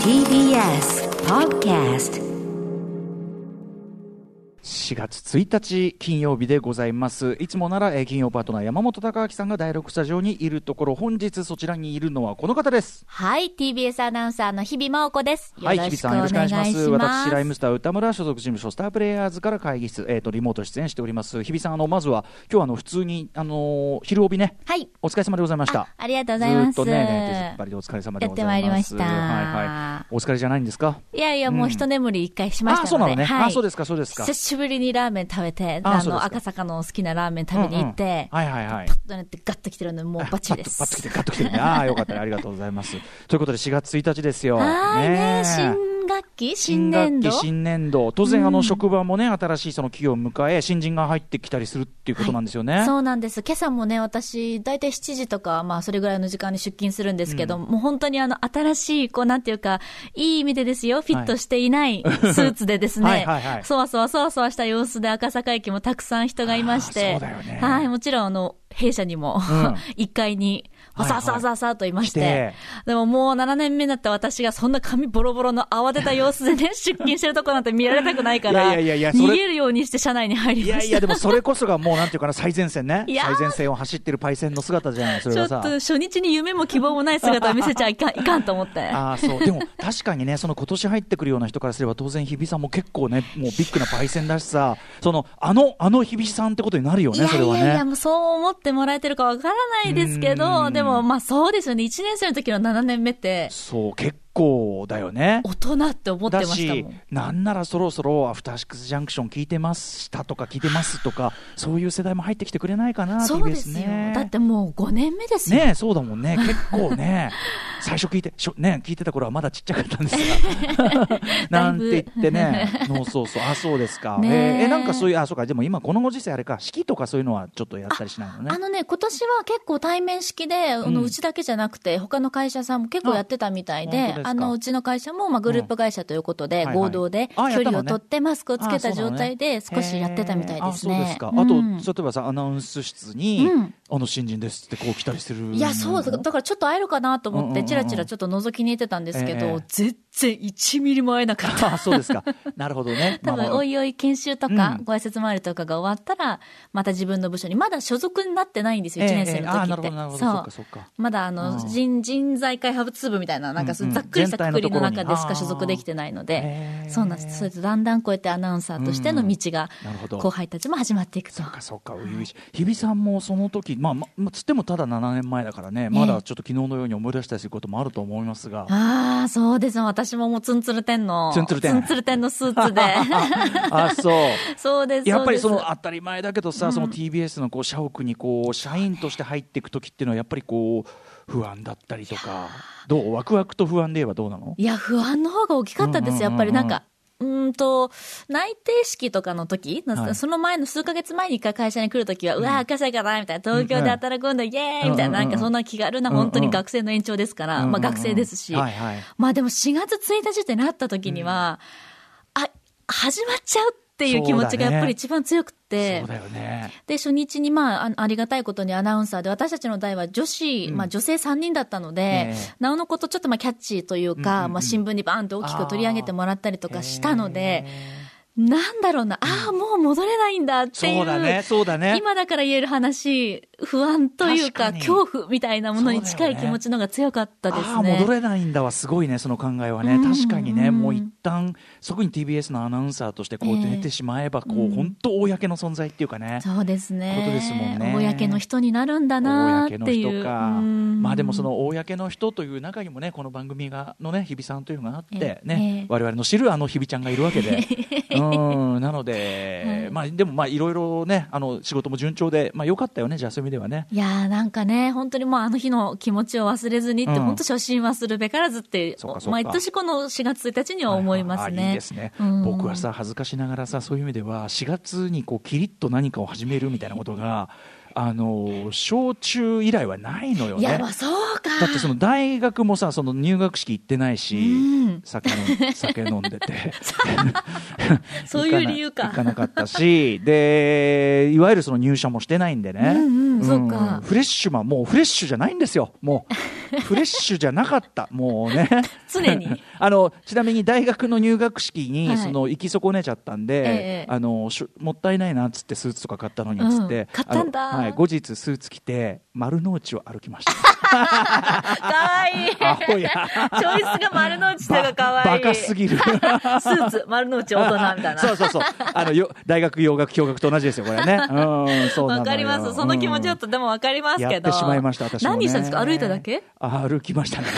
TBS Podcast 4月1日金曜日でございますいつもなら、えー金曜パートナー山本貴明さんが第6スタジオにいるところ本日そちらにいるのはこの方ですはい、TBS アナウンサーの日々真央子です。よはい、日比さんよろしくお願いします。私、ライムスター歌村所属事務所スタープレイヤーズから会議室、えっ、と、リモート出演しております。日比さん、あの、まずは、今日はあの、普通に、あのー昼帯ね、はい。お疲れ様でございましたあ。ありがとうございます。ずーっとね、ね、お疲れ様でございま。まいりますした。はいはい。お疲れじゃないんですか？いやいや、もう一眠り一回しましたので。あ、そうなのね。はいあ、そうですか、そうですか。久しぶりにラーメン食べて、あの、赤坂の好きなラーメン食べに行って、うんうんはいはいはいパ。ッとなってガッと来てるので、もうバッチリです。パッと来て、ガッと来てるね。ああ、よかったね。ありがとうございます。ということで、4月1日ですよ。はーいねえ新学期新年度？新年度。当然、あのうん。職場もね新しいその企業を迎え新人が入ってきたりするっていうことなんですよね、そうなんです。今朝もね、私、大体7時とか、まあ、それぐらいの時間に出勤するんですけど、もう本当にあの、新しい、こう、なんていうか、いい意味でですよ、フィットしていないスーツでですね、はいはいはい。そわそわそわそわした様子で赤坂駅もたくさん人がいまして、ね。はい、もちろんあの、弊社にも、ん。1階に、わさわさわさわさといまして、でももう7年目になった私がそんな髪ボロボロの慌てた様子でね、出勤してるとこなんて見られたくないから、いやいやいや逃げるようにして車内に入りました。いやいや、でもそれこそがもうなんていうかな、最前線ね。最前線を走ってるパイセンの姿じゃない、それちょっと。初日に夢も希望もない姿を見せちゃいかんいかんと思って。ああそうでも確かにね、その今年入ってくるような人からすれば、当然、日比さんも結構ね、もうビッグなパイセンだしさ、そのあのあの日比さんってことになるよね、それはいやいや、ね。もうそう思ってもらえてるかわからないですけうど、んでもまあそうですよね。1年生の時の7年目って、そう、結構だよね。大人って思ってまだししたもん。、なんならそろそろアフターシックスジャンクション聞いてましたとか聞いてますとか、そういう世代も入ってきてくれないかな、そうです。ね。だってもう5年目ですよ。ねえそうだもんね、結構ね、最初聞いて、しょね、聞いてた頃はまだちっちゃかったんですが、なんて言ってね、そうそうそう、あ、そうですか。ねえ。えなんかそういう、あ、そうか、でも今このご時世あれか、式とかそういうのはちょっとやったりしないのね。あ。のね、今年は結構対面式で、あのうちだけじゃなくて、他の会社さんも結構やってたみたいであの、うちの会社も、まあ、グループ会社ということで、はいはい合同で距離を取ってマスクをつけた状態であ少しやってたみたいですね。へーあそうですか。うん。あと、例えばさ、アナウンス室に、うん。あの、新人ですってこう来たりする。いや、そう、だだからちょっと会えるかなと思って、うんうんうんうんチラチラちょっと覗きに行ってたんですけええど、全然1ミリも会えなかった。あ、そうですか。なるほどね。多分、おいおい研修とうん、かご挨拶回りとかが終わったら、また自分の部署に、まだ所属になってないんですよ、1年生の時って。そ。う。まだあうの、ん人、人材開発部みたいな、なんかざっくりしたくくりの中でしか所属できてないのでそうなんです。それでだんだんこうやってアナウンサーとしての道が後輩たちも始まっていくとそ。うかそうか、日比さんもその時、まあ、ままつってもただ7年前だからね、まだちょっと昨日のように思い出したりすることもあると思いますが。ああ、そうですよ。私ももうツンツルテンの、ツンツルテンツンツルテンのスーツで。あ、そう。そうです、やっぱりその当たり前だけどさ、その TBS のこう社屋にこう社員として入っていく時っていうのはやっぱりこう不安だったりとか、どう？ワクワクと不安で言えばどうなの？いや、不安の方が大きかったですよ。やっぱりなんか、うーんと、内定式とかの時、はい。その前の数ヶ月前に一回会社に来る時は、うわ、赤坂だみたいな、東京で働くんだ、イエーイみたいな、なんかそんな気軽な、本当に学生の延長ですから、まあ学生ですし。はいはい。まあでも4月1日ってなった時には、あ、始まっちゃうっていう気持ちがやっぱり一番強くね。で、初日に、まあ、あありがたいことにアナウンサーで、私たちの代は女子、まあ、女性3人だったので、ええ。なおのことちょっとまあ、キャッチーというか、うんうんうんまあ、新聞にバーンと大きく取り上げてもらったりとかしたので、なんだろうな、ああ、もう戻れないんだっていう。そうだね、そうだね。今だから言える話、不安というか、恐怖みたいなものに近い気持ちの方が強かったですね。ああ戻れないんだはすごいねその考えはね、うん。確かにね、うんもう一旦特に TBS のアナウンサーとしてこうええ出てしまえばこう、うん本当公の存在っていうかね。そうですね。ことですもんね。公の人になるんだなって公のいう。人か、うん。まあでもその公の人という中にもねこの番組がのね日比さんというのがあってええね、ええ。我々の知るあの日比ちゃんがいるわけで。うんなので、はい。まあでもまあいろいろねあの仕事も順調でまあ良かったよねじゃあそういう意味ではね。いやーなんかね、本当にもうあの日の気持ちを忘れずにって、うん。本当初心忘るべからずって毎年この4月1日には思いますはいはい。いいですね、うん。僕はさ恥ずかしながらさそういう意味では4月にこうキリッと何かを始めるみたいなことがあの小中以来はないのよね。いや、まあそうか。だってその大学もさその入学式行ってないし、うん。酒飲ん 酒飲んでて。そういう理由か。行かなかったし。でいわゆるその入社もしてないんでね、うんうんそうか。フレッシュマンもうフレッシュじゃないんですよ。もう。フレッシュじゃなかった。もうね。常に。あのちなみに大学の入学式に、はい。その行き損ねちゃったんで、ええあのもったいないなっつってスーツとか買ったのにっつって、うん。買ったんだ。あのはい、後日スーツ着て丸の内を歩きました。かわいい。チョイスが丸の内とかかわいい。バカすぎる。スーツ、丸の内大人みたいな。そうそうそう。あのよ大学洋楽共学と同じですよこれね。うんわかります。その気持ちちょっとでもわかりますけど。やってしまいました私も、ね、何したんですか？歩いただけ？あ歩きましたね。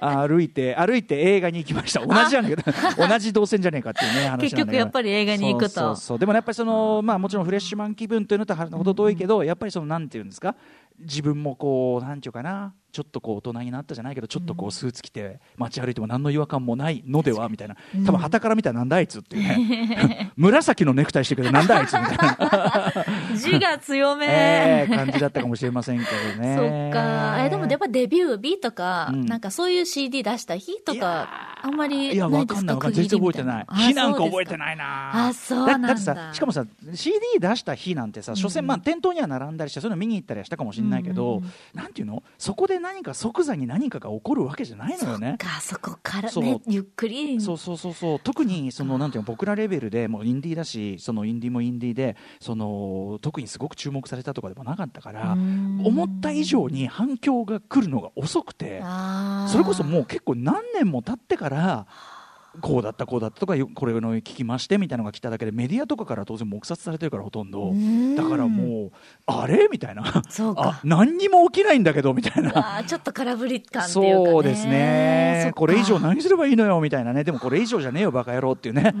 歩いて歩いて映画に行きました。同じなんだけど。同じ動線じゃねえかっていうね話結局やっぱり映画に行くと。そうそうそう。でもねやっぱりそのまあもちろんフレッシュマン気分というのとは程遠いけど、やっぱりそのなんて言うんですか？自分もこうなんて言うかな？ちょっとこう大人になったじゃないけどちょっとこうスーツ着て街歩いても何の違和感もないのではみたいな。多分旗から見たらなんだあいつっていうね。紫のネクタイしてるけどなんだあいつみたいな、字が強め。えー感じだったかもしれませんけどね。そっか。え、でもやっぱデビュー日とか、うん。なんかそういう CD 出した日とか、あんまりいや、わかんない、わか？んない。全然覚えてない。日なんか覚えてい。ないな。あそうなんだ。だってさ、しかもさ、CD 出した日なんてさ、所詮、まあ、店頭には並んだりして、そういうの見に行ったりはしたかもしれないけど、なんていうの？そこで何か即座に何かが起こるわけじゃないのよね。か、そこからね、ゆっくり。そうそうそうそう特にそのなんていうの僕らレベルでもうインディーだしそのインディーもインディーでその特にすごく注目されたとかでもなかったからうん思った以上に反響が来るのが遅くてそれこそもう結構何年も経ってからこうだったこうだったとかよこれの聞きましてみたいなのが来ただけでメディアとかから当然黙殺されてるからほとんど。ん。だからもうあれ？みたいな。そうか。あ何にも起きないんだけどみたいな。ちょっと空振り感っていうか、ね。そうですね。これ以上何すればいいのよみたいなね。でもこれ以上じゃねえよバカ野郎っていうね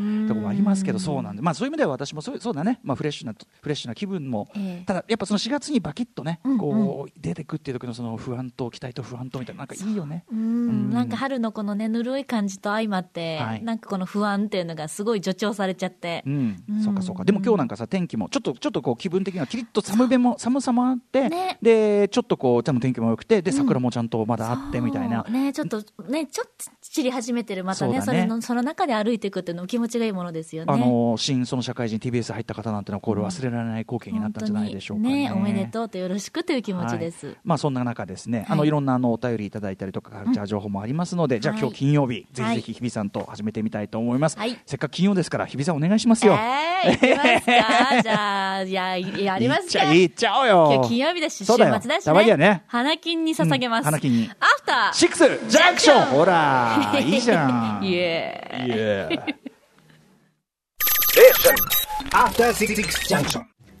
りますけどそうなんでまあそういう意味では私もそうそうだね。まあフレッシュなフレッシュな気分もええ。ただやっぱその4月にバキッとねこう出てくっていう時のその不安と期待と不安とみたいななんかいいよね。なんか春のこのね、ぬるい感じと相まって、はい。なんかこの不安っていうのがすごい助長されちゃって。うん。うん。そうかそうか。でも今日なんかさ天気もちょっとちょっとこう気分的にはキリッと寒めも寒さもあってね。でちょっとこう多分天気も良くてで桜もちゃんとまだあってみたいな。そう。ね、ちょっとね、ちょっと散り始めてる、またね、そだね。れの、その中で歩いていくっていうのも気持ちがいいものですよね。あの新その社会人 TBS 入った方なんてのはこれ忘れられない光景になったんじゃないでしょうかね。ね、おめでとうとよろしくという気持ちです。はいまあそんな中ですね、あはいのいろんなあのお便りいただいたりとかカルチャー情報もありますので、じゃあはい今日金曜日、ぜはいひぜひ日比さんと始めてみたいと思います。はいせっかく金曜ですから日比さんお願いしますよ。えー、いきますかじゃあ、いや、やりますかいっちゃいっちゃおうよ。今日金曜日だし、週末だしね。たまにはね花金に捧げます。うん花金にアフターシックスジャンクションほらいいじゃん。イエーイイエーイ.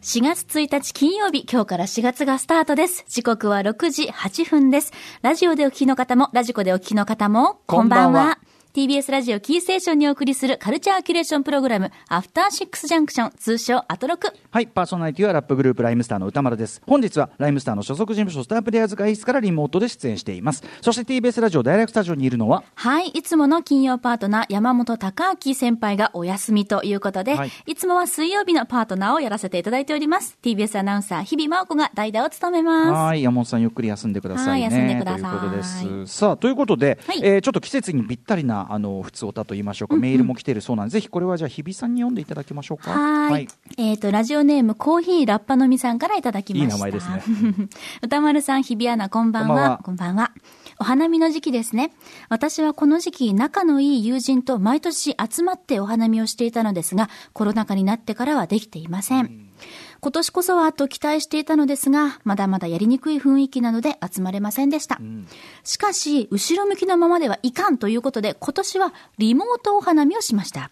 4月1日金曜日、今日から4月がスタートです。時刻は6時8分です。ラジオでお聞きの方も、ラジコでお聞きの方も、こんばんは。TBS ラジオキーステーションにお送りするカルチャーキュレーションプログラム、アフターシックスジャンクション、通称アトロク。はい、パーソナリティはラップグループライムスターの歌丸です。本日はライムスターの所属事務所スタープレイヤーズ会議室からリモートで出演しています。そして TBS ラジオダイレクトスタジオにいるのは、はい、いつもの金曜パートナー、山本隆明先輩がお休みということで、はいい、つもは水曜日のパートナーをやらせていただいております。TBS アナウンサー、日々真央子が代打を務めます。はい、山本さんゆっくり休んでくださいね。はい休んでくださいということです。さあ、ということで、はいえーちょっと季節にぴったりな、あの、普通歌と言いましょうか、メールも来てるそうなんで、ぜひこれはじゃあ日比さんに読んでいただきましょうか。はーい。えっ、と、ラジオネーム、コーヒーラッパのみさんからいただきました。いい名前ですね。歌丸さん、日比アナ、こんばんは。こんばんはこんばんは。お花見の時期ですね。私はこの時期、仲のいい友人と毎年集まってお花見をしていたのですが、コロナ禍になってからはできていません。今年こそはと期待していたのですが、まだまだやりにくい雰囲気なので集まれませんでした。しかし、後ろ向きのままではいかんということで、今年はリモートお花見をしました。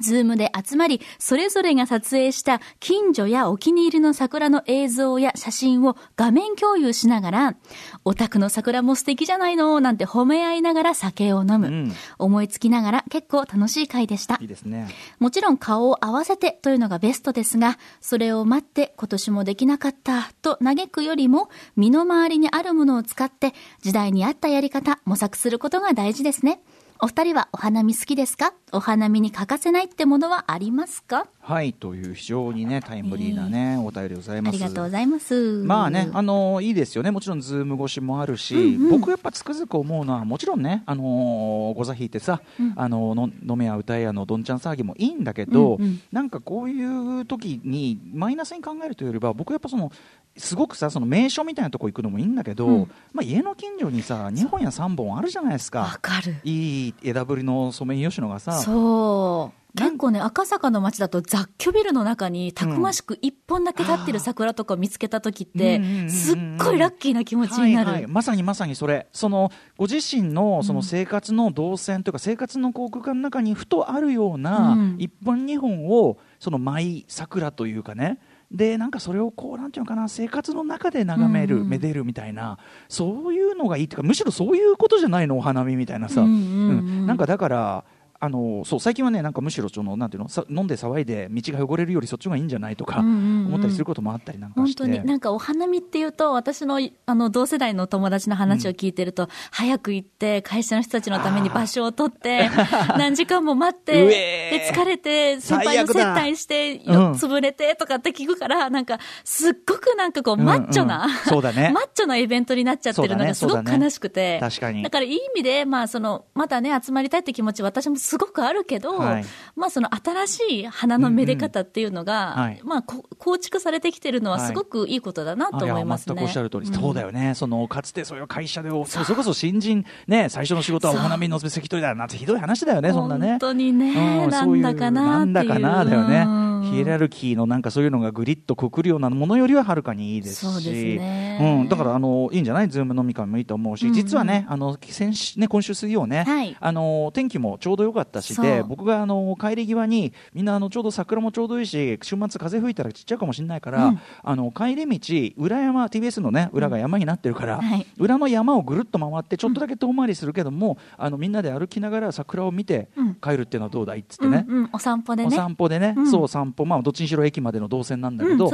ズームで集まり、それぞれが撮影した近所やお気に入りの桜の映像や写真を画面共有しながら、お宅の桜も素敵じゃないのなんて褒め合いながら酒を飲む。ん思いつきながら結構楽しい回でしたいい。ですね。もちろん顔を合わせてというのがベストですが、それを待って今年もできなかったと嘆くよりも、身の回りにあるものを使って時代に合ったやり方、模索することが大事ですね。お二人はお花見好きですか？お花見に欠かせないってものはありますか？はいという非常にねタイムリーなね、お便りでございますありがとうございます。まあね、あのいいですよね、もちろんズーム越しもあるし、うんうん僕やっぱつくづく思うのは、もちろんね、あのご座引いてさ、あのの飲めや歌えやのどんちゃん騒ぎもいいんだけど、うんうんなんかこういう時に、マイナスに考えるというよりは、僕やっぱその、すごくさ、その名所みたいなとこ行くのもいいんだけど、うんまあ、家の近所にさ、2本や3本あるじゃないですわか。いい枝ぶりのソメイヨシノがさ。そう。結構ね、赤坂の街だと雑居ビルの中にたくましく一本だけ立ってる桜とかを見つけた時って、すっごいラッキーな気持ちになはいはいる。まさにまさにそれそのご自身のその生活の動線というか、生活のこう空間の中にふとあるような一本二本をその舞桜というかねでなんかそれをこうなんていうのかな生活の中で眺める、うんめでるみたいなそういうのがいいっていうかむしろそういうことじゃないのお花見みたいなさ、うんうんうんなんかだからあのそう最近はねなんかむしろそのなんていうのさ飲んで騒いで道が汚れるよりそっちがいいんじゃないとかうんうんうん。思ったりすることもあったりなんかして。本当に、なんかお花見っていうと、私のあの同世代の友達の話を聞いてると、早く行って、会社の人たちのために場所を取って、何時間も待って、うでえー。疲れて、先輩の接待して、潰れてとかって聞くから、なんか、すっごくなんかこう、マッチョな、うんうん。そうだね。マッチョなイベントになっちゃってるのがすごく悲しくて、確かに。だからいい意味で、まあその、まだね、集まりたいって気持ち、私もすごくあるけど、はい。まあその新しい花のめで方っていうのが、うんうんはい。まあこ構築されてきてるのはすごくいいことだなと思いますね。あや全くおっしゃる通り、うんそうだよね、そのかつてそういう会社で、それこそ新人、ね、最初の仕事はお花見の関取だなんてひどい話だよね、そんなね。本当にね、うんなんだかなっていう。なんだかなだよね、うんヒエラルキーのなん。かそういうのがぐりっとくくるようなものよりははるかにいいですし、ね。うん、だからあのいいんじゃない、ズーム飲み会もいいと思うし、うん。うん実はね、あの先週ね今週水曜ね、はい。あの天気もちょうど良かったしで、僕があの帰り際に、みんなあのちょうど桜もちょうどいいし、週末、風吹いたらちっちゃいかもしれないから、うん。あの帰り道、裏山、TBS のね、裏が山になってるから、はい。裏の山をぐるっと回って、ちょっとだけ遠回りするけども、あのみんなで歩きながら桜を見てうん。帰るっていうのはどうだいっつってね。うんうん、お散歩でおね。散歩でね、うん。そう散歩、まあ、どっちにしろ駅までの動線なんだけど、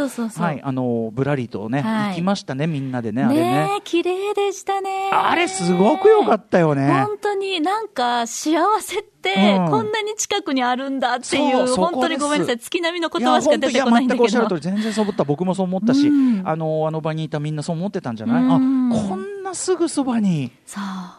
ぶらりとね、はい。行きましたね、みんなでね、あれね。綺麗でしたね。あれ、すごく良かったよね。本当になんか幸せってうん。こんなに近くにあるんだっていう、本当にごめんなさい、月並みの言葉しか出てこないんだけど。全然そう思った僕もそう思ったし、うん。あのあの場にいたみんなそう思ってたんじゃない、こんなすぐそばに。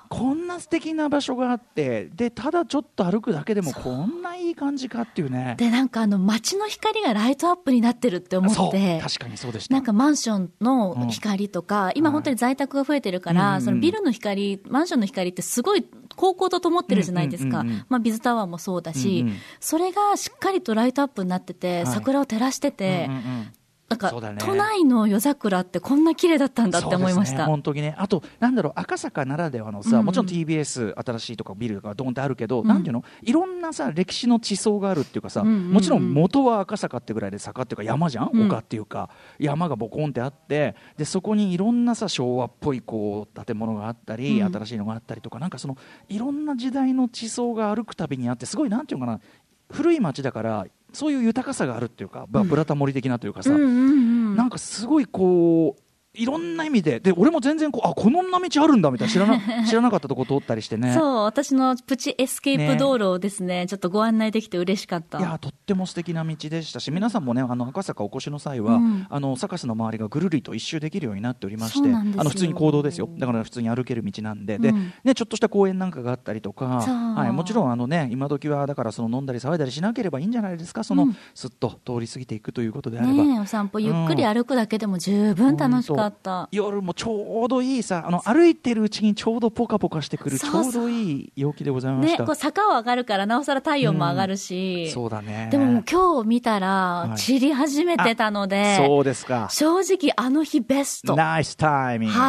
こんな素敵な場所があってでただちょっと歩くだけでもこんないい感じかっていうね。で、なんかあの街の光がライトアップになってるって思って。確かにそうでした。なんかマンションの光とか、今本当に在宅が増えてるから、うんそのビルの光、マンションの光ってすごい高校と灯ってるじゃないですか。うんうんうんうん。まあビズタワーもそうだし、うんうん。それがしっかりとライトアップになってて、はい。桜を照らしてて、うんうんうんなんか、ね。都内の夜桜ってこんな綺麗だったんだって思いました。ね、本当にね、あと、なんだろう、赤坂ならではのさ、うん。もちろん TBS、新しいとかビルがドンってあるけど、うん。なんていうの、いろんなさ、歴史の地層があるっていうかさ、うんうんうんもちろん元は赤坂ってぐらいで坂っていうか、山じゃん、うん。丘っていうか、山がボコンってあって、でそこにいろんなさ、昭和っぽいこう建物があったり、うん。新しいのがあったりとか、なんかその、いろんな時代の地層が歩くたびにあって、すごい、なんていうのかな、古い町だから、そういう豊かさがあるっていうか、まあブラタモリ的なというかさ、うん。なんかすごいこういろんな意味で。で俺も全然こうあこんな道あるんだみたいな。知らな 知らなかったとこ通ったりしてね。そう、私のプチエスケープ道路をですね、ちょっとご案内できて嬉しかった。いやとっても素敵な道でしたし皆さんもねあの赤坂お越しの際は、うん。あのサカスの周りがぐるりと一周できるようになっておりましてあの普通に行動ですよ。だから普通に歩ける道なんで,、でうん。ね、ちょっとした公園なんかがあったりとか、はい、もちろんあの、ね、今時はだからその飲んだり騒いだりしなければいいんじゃないですか。その、うんすっと通り過ぎていくということであれば。ねえ、お散歩ゆっくり歩くだけでも十分楽しかった。夜もちょうどいいさあの歩いてるうちにちょうどポカポカしてくるちょうどいい陽気でございましね、た、こう坂を上がるから、なおさら体温も上がるし。そうだね。でも今日見たはら、い。散り始めてたので、そうですか。正直あの日ベスト。はナイスタイミングい。ね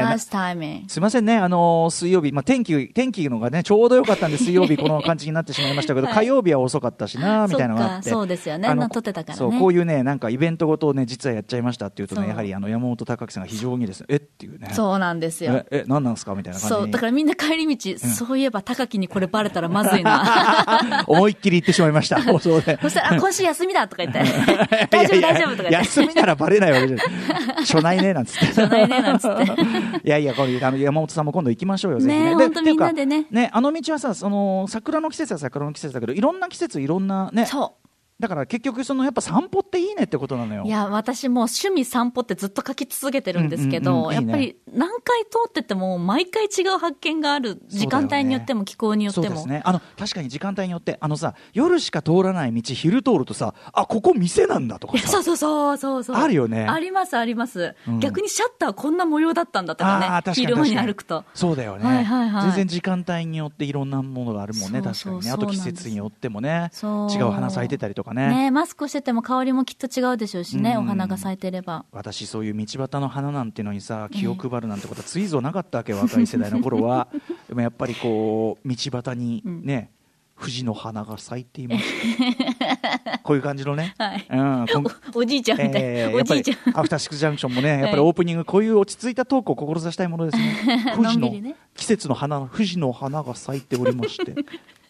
え。ナイスタイミング。すみませんね、あのー水曜日、まあ、天気、天気のがね、ちょうどよかったんで、水曜日、この感じになってしまいましたけど、はい。火曜日は遅かったしな、みたいなのがあって。そうですよね。撮ってたからね。そう、こういうね、なんかイベントごとをね、実はやっちゃいましたっていうとね、やはりあの山山本隆明さんが非常にですねえっ？ていうねそうなんですよ。ええ何なんですか？みたいな感じにそう、だからみんな帰り道、そういえば高木にこれバレたらまずいな。思いっきり言ってしまいました 放送でそしたら、あ、今週休みだとか言って、大丈夫大丈夫とか言って。休みならバレないわけじゃない。初内ね、なんつって。初内ねなんつって。いやいや、これ、あの、山本さんも今度行きましょうよ、ぜひねえほんとみんなでねね、あの道はさ、その、桜の季節は桜の季節だけど、いろんな季節、いろんなね。そだから結局、その、やっぱ散歩っていいねってことなのよ。う。いや、私もう趣味散歩ってずっと書き続けてるんですけど、やっぱり何回通ってても、毎回違う発見がある。時間帯によっても気候によっても。そうですね。あの、確かに時間帯によって、あのさ、夜しか通らない道、昼通るとさ、あ、ここ店なんだとか。そうそうそうそうそう。あるよねあります、あります、うん逆にシャッターこんな模様だったんだとかね。昼間に歩くと。そうだよね、はいはいはい全然時間帯によっていろんなものがあるもんね、確かにね。あと季節によってもね、違う花咲いてたりとかね。ねマスクしてても香りもきっと違うでしょうしね、うん。お花が咲いてれば。私そういう道端の花なんてのにさ気を配るなんてことはついぞなかったわけ若い世代の頃は。でもやっぱりこう道端にね、藤の花が咲いています。こういう感じのね、はい。うん。おおじいちゃんみたい。な、えーおやっぱりじいちゃん。アフターシックスジャンクションもね、やっぱりはいオープニング、こういう落ち着いたトークを志したいものですね。富士の季節の花、富士の花が咲いておりまして。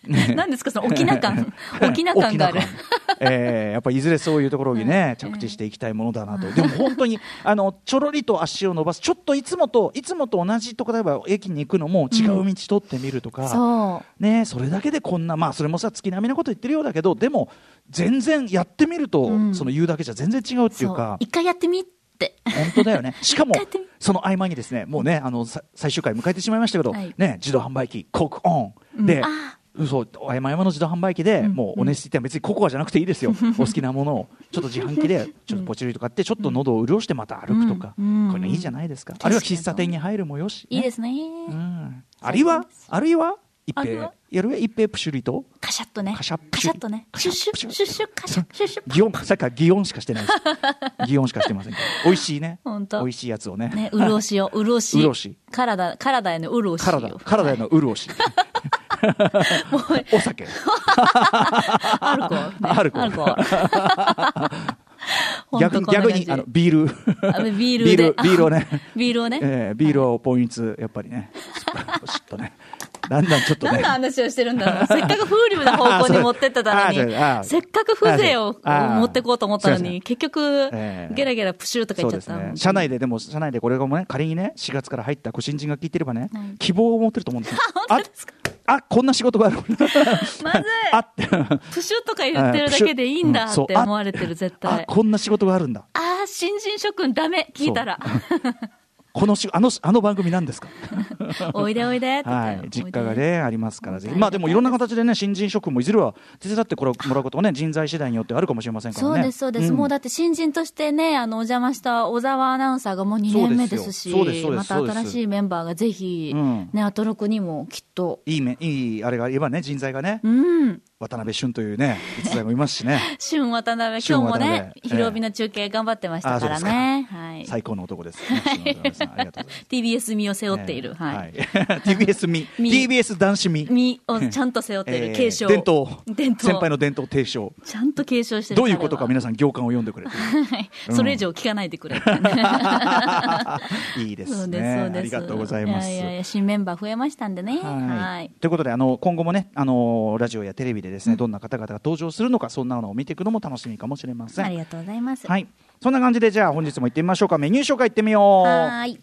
何ですか、その沖縄感。沖縄感がある えーやっぱいずれそういうところにね、着地していきたいものだなと。でも本当に、あの、ちょろりと足を伸ばす。ちょっといつもと、いつもと同じとこ、例えば駅に行くのも違う道取ってみるとか。そう。ね、それだけでこんな、まあ、それもさ、月並みなこと言ってるようだけど、でも、全然やってみると、うんその言うだけじゃ全然違うっていうそうか。一回やってみって。本当だよね。しかもその合間にですね、もうね、あの、さ最終回迎えてしまいましたけど、はいね、自動販売機、コクオン。で、あそう、合間合間の自動販売機で、んもう、おねしって別にココアじゃなくていいですよ。お好きなものを、ちょっと自販機で、ちょっとポチリと買って、ちょっと喉を潤してまた歩くとか、これいいじゃないですか。あるいは喫茶店に入るもよし。いいですね。うん。あるいは、あるいは、一平やる一平プシュリと、カシャッとね。カシャッカシャッとね。シュッシュッ、シュッシュッ、カシャッ、シュッシュッ。擬音、さっきから擬音しかしてない。擬音しかしてません。美味しいね。美味しいやつをね。ね、潤しを、潤し。体、体への潤しを。体、体への潤し。もう、お酒。アルコールね。アルコール逆に、逆に、あの、ビール。あビールビーでル、ビールをね。ビールをね。えービールをポイント、やっぱりね。しっとね。だんだんちょっとね何の。話をしてるんだろう。せっかく風流な方向に持ってってたのにあ、せっかく風情を持ってこうと思ったのに、結局え、えゲラゲラプシューとか言っちゃった。ね。社内で、でも、社内でこれがもね、仮にね、4月から入ったご新人が聞いてればねはい、希望を持ってると思うんですよ。本当ですか？あ、あ、こんな仕事がある。まずいあって。プシューとか言ってるだけでいいんだって思われてる、絶あ対、。こんな仕事があるんだ。ああ、新人諸君ダメ、聞いたら。このし、あの、あの番組なんですか？おいでおいではい、実家が。ね、ありますから、ぜひ。はいまあでもいろんな形でね、新人諸君もいずれは手伝ってこれもらうこともね、人材次第によってあるかもしれませんからね。そうです、そうです。んもうだって新人としてね、あの、お邪魔した小沢アナウンサーがもう2年目ですし、また新しいメンバーがぜひ、うんね、アトロクにもきっと、いいめ、いい、あれが言えばね、人材がね、うん。渡辺俊というね、逸材もいますしね、旬渡辺、今日旬もね渡辺、昼帯の中継頑張ってましたからね。はい。最高の男です、ね。ありがとう。TBS 身を背負っている。えーはい。TBS み、み TBS 男子み。身をちゃんと背負っていえーる継承。伝統。伝統。先輩の伝統提唱。ちゃんと継承してる。どういうことか皆さん行間を読んでくれて。はい。それ以上聞かないでくれ。いいですね。ありがとうございます。新メンバー増えましたんでね。はい。ということであの今後もねあのラジオやテレビでですね、どんな方々が登場するのかそんなのを見ていくのも楽しみかもしれません。ありがとうございます。はい。そんな感じでじゃあ本日も行ってみましょうかメニュー紹介行ってみよう。はーい。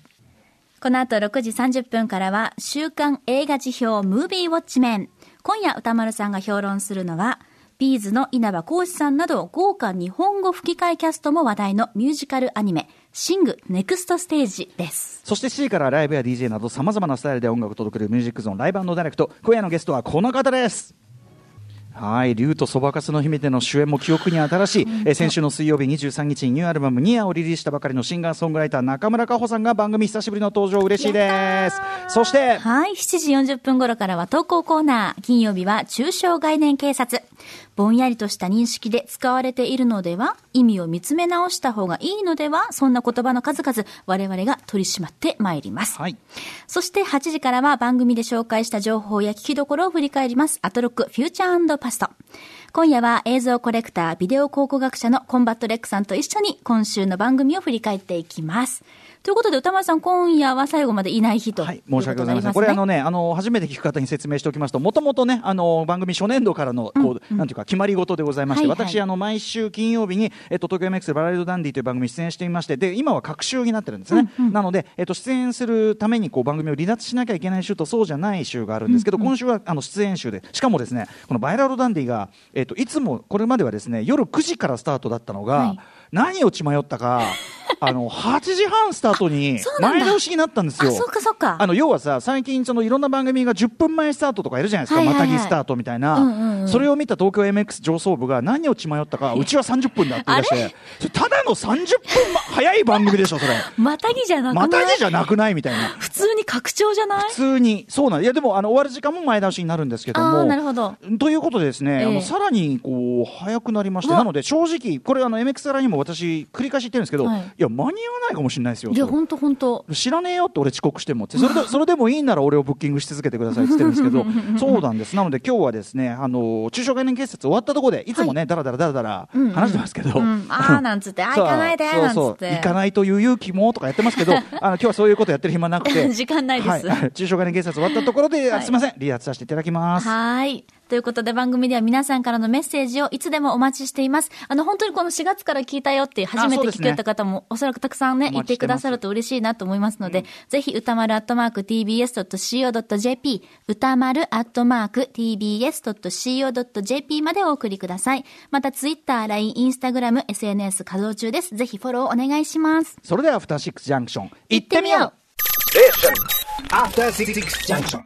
この後6時30分からは、週刊映画辞表ムービーウォッチメン。今夜歌丸さんが評論するのは、ビーズの稲葉浩志さんなど豪華日本語吹き替えキャストも話題のミュージカルアニメ、シングネクストステージです。そして7時からライブや DJ などさまざまなスタイルで音楽を届けるミュージックゾーンライブダイレクト今夜のゲストはこの方ですはい、竜とそばかすの姫での主演も記憶に新しい、えー先週の水曜日23日にニューアルバムニアをリリースしたばかりのシンガーソングライター中村佳穂さんが番組久しぶりの登場嬉しいですそしてはい。7時40分頃からは投稿コーナー。金曜日は抽象概念警察。ぼんやりとした認識で使われているのでは意味を見つめ直した方がいいのではそんな言葉の数々、我々が取り締まってまいります。はいそして8時からは番組で紹介した情報や聞きどころを振り返ります。アトロックフューチャーパスト。今夜は映像コレクター、ビデオ考古学者のコンバット REC さんと一緒に今週の番組を振り返っていきます。ということで、歌丸さん、今夜は最後までいない日と。はい、申し訳ございません。これあのね、あの初めて聞く方に説明しておきますと、もともとね、あの番組初年度からのこう、なんていうか決まり事でございまして、はいはい私あの毎週金曜日にえっと東京 MX バラエドダンディという番組に出演していまして、で今は各週になってるんですね。なのでえっと出演するためにこう番組を離脱しなきゃいけない週とそうじゃない週があるんですけど、今週はあの出演週で、しかもですね、このバイラルダンディがえっといつもこれまではですね夜9時からスタートだったのが、はい何を血迷ったか。あの8時半スタートに前倒しになったんですよ。あ、そっかそっか。あの要はさ最近そのいろんな番組が10分前スタートとかいるじゃないですか、またぎスタートみたいな、うんうんうん。それを見た東京 MX 上層部が何を血迷ったか、うちは30分だって言い出して。それただの30分、ま、早い番組でしょそれ。またぎじゃなくない？またぎじゃなくないみたいな。普通に拡張じゃない？普通に。そうなんいやでもあの終わる時間も前倒しになるんですけどあも。あ、なるほど。ということでですね、ええ。あのさらにこう早くなりまして。なので正直これあの MX ラにも私繰り返し言ってるんですけど、はい。い、や間に合わないかもしれないですよいや、とほんとほんと。知らねえよって俺遅刻しても。ってそれで それでもいいなら俺をブッキングし続けてくださいって言ってるんですけど。そうなんです。なので今日はですねあの中小概念結説終わったところでいつもね、だらだらだらだらうんうん話してますけど、うん、ああ、なんつって、あ行かないで、なんつって。行かないという勇気もとかやってますけど あの今日はそういうことやってる暇なくて。時間ないです。はい、中小概念結説終わったところで、はい。すみません。離脱させていただきます。はい。ということで番組では皆さんからのメッセージをいつでもお待ちしています。あの、本当にこの4月から聞いたよって初めて聞けた方もおそらくたくさんね、言ってくださると嬉しいなと思いますので、ぜひ歌丸アットマーク tbs.co.jp、歌丸アットマーク tbs.co.jp までお送りください。また、ツイッター、LINE、インスタグラム、SNS 稼働中です。ぜひフォローお願いします。それではアフターシックスジャンクション行ってみよう After Six Junction.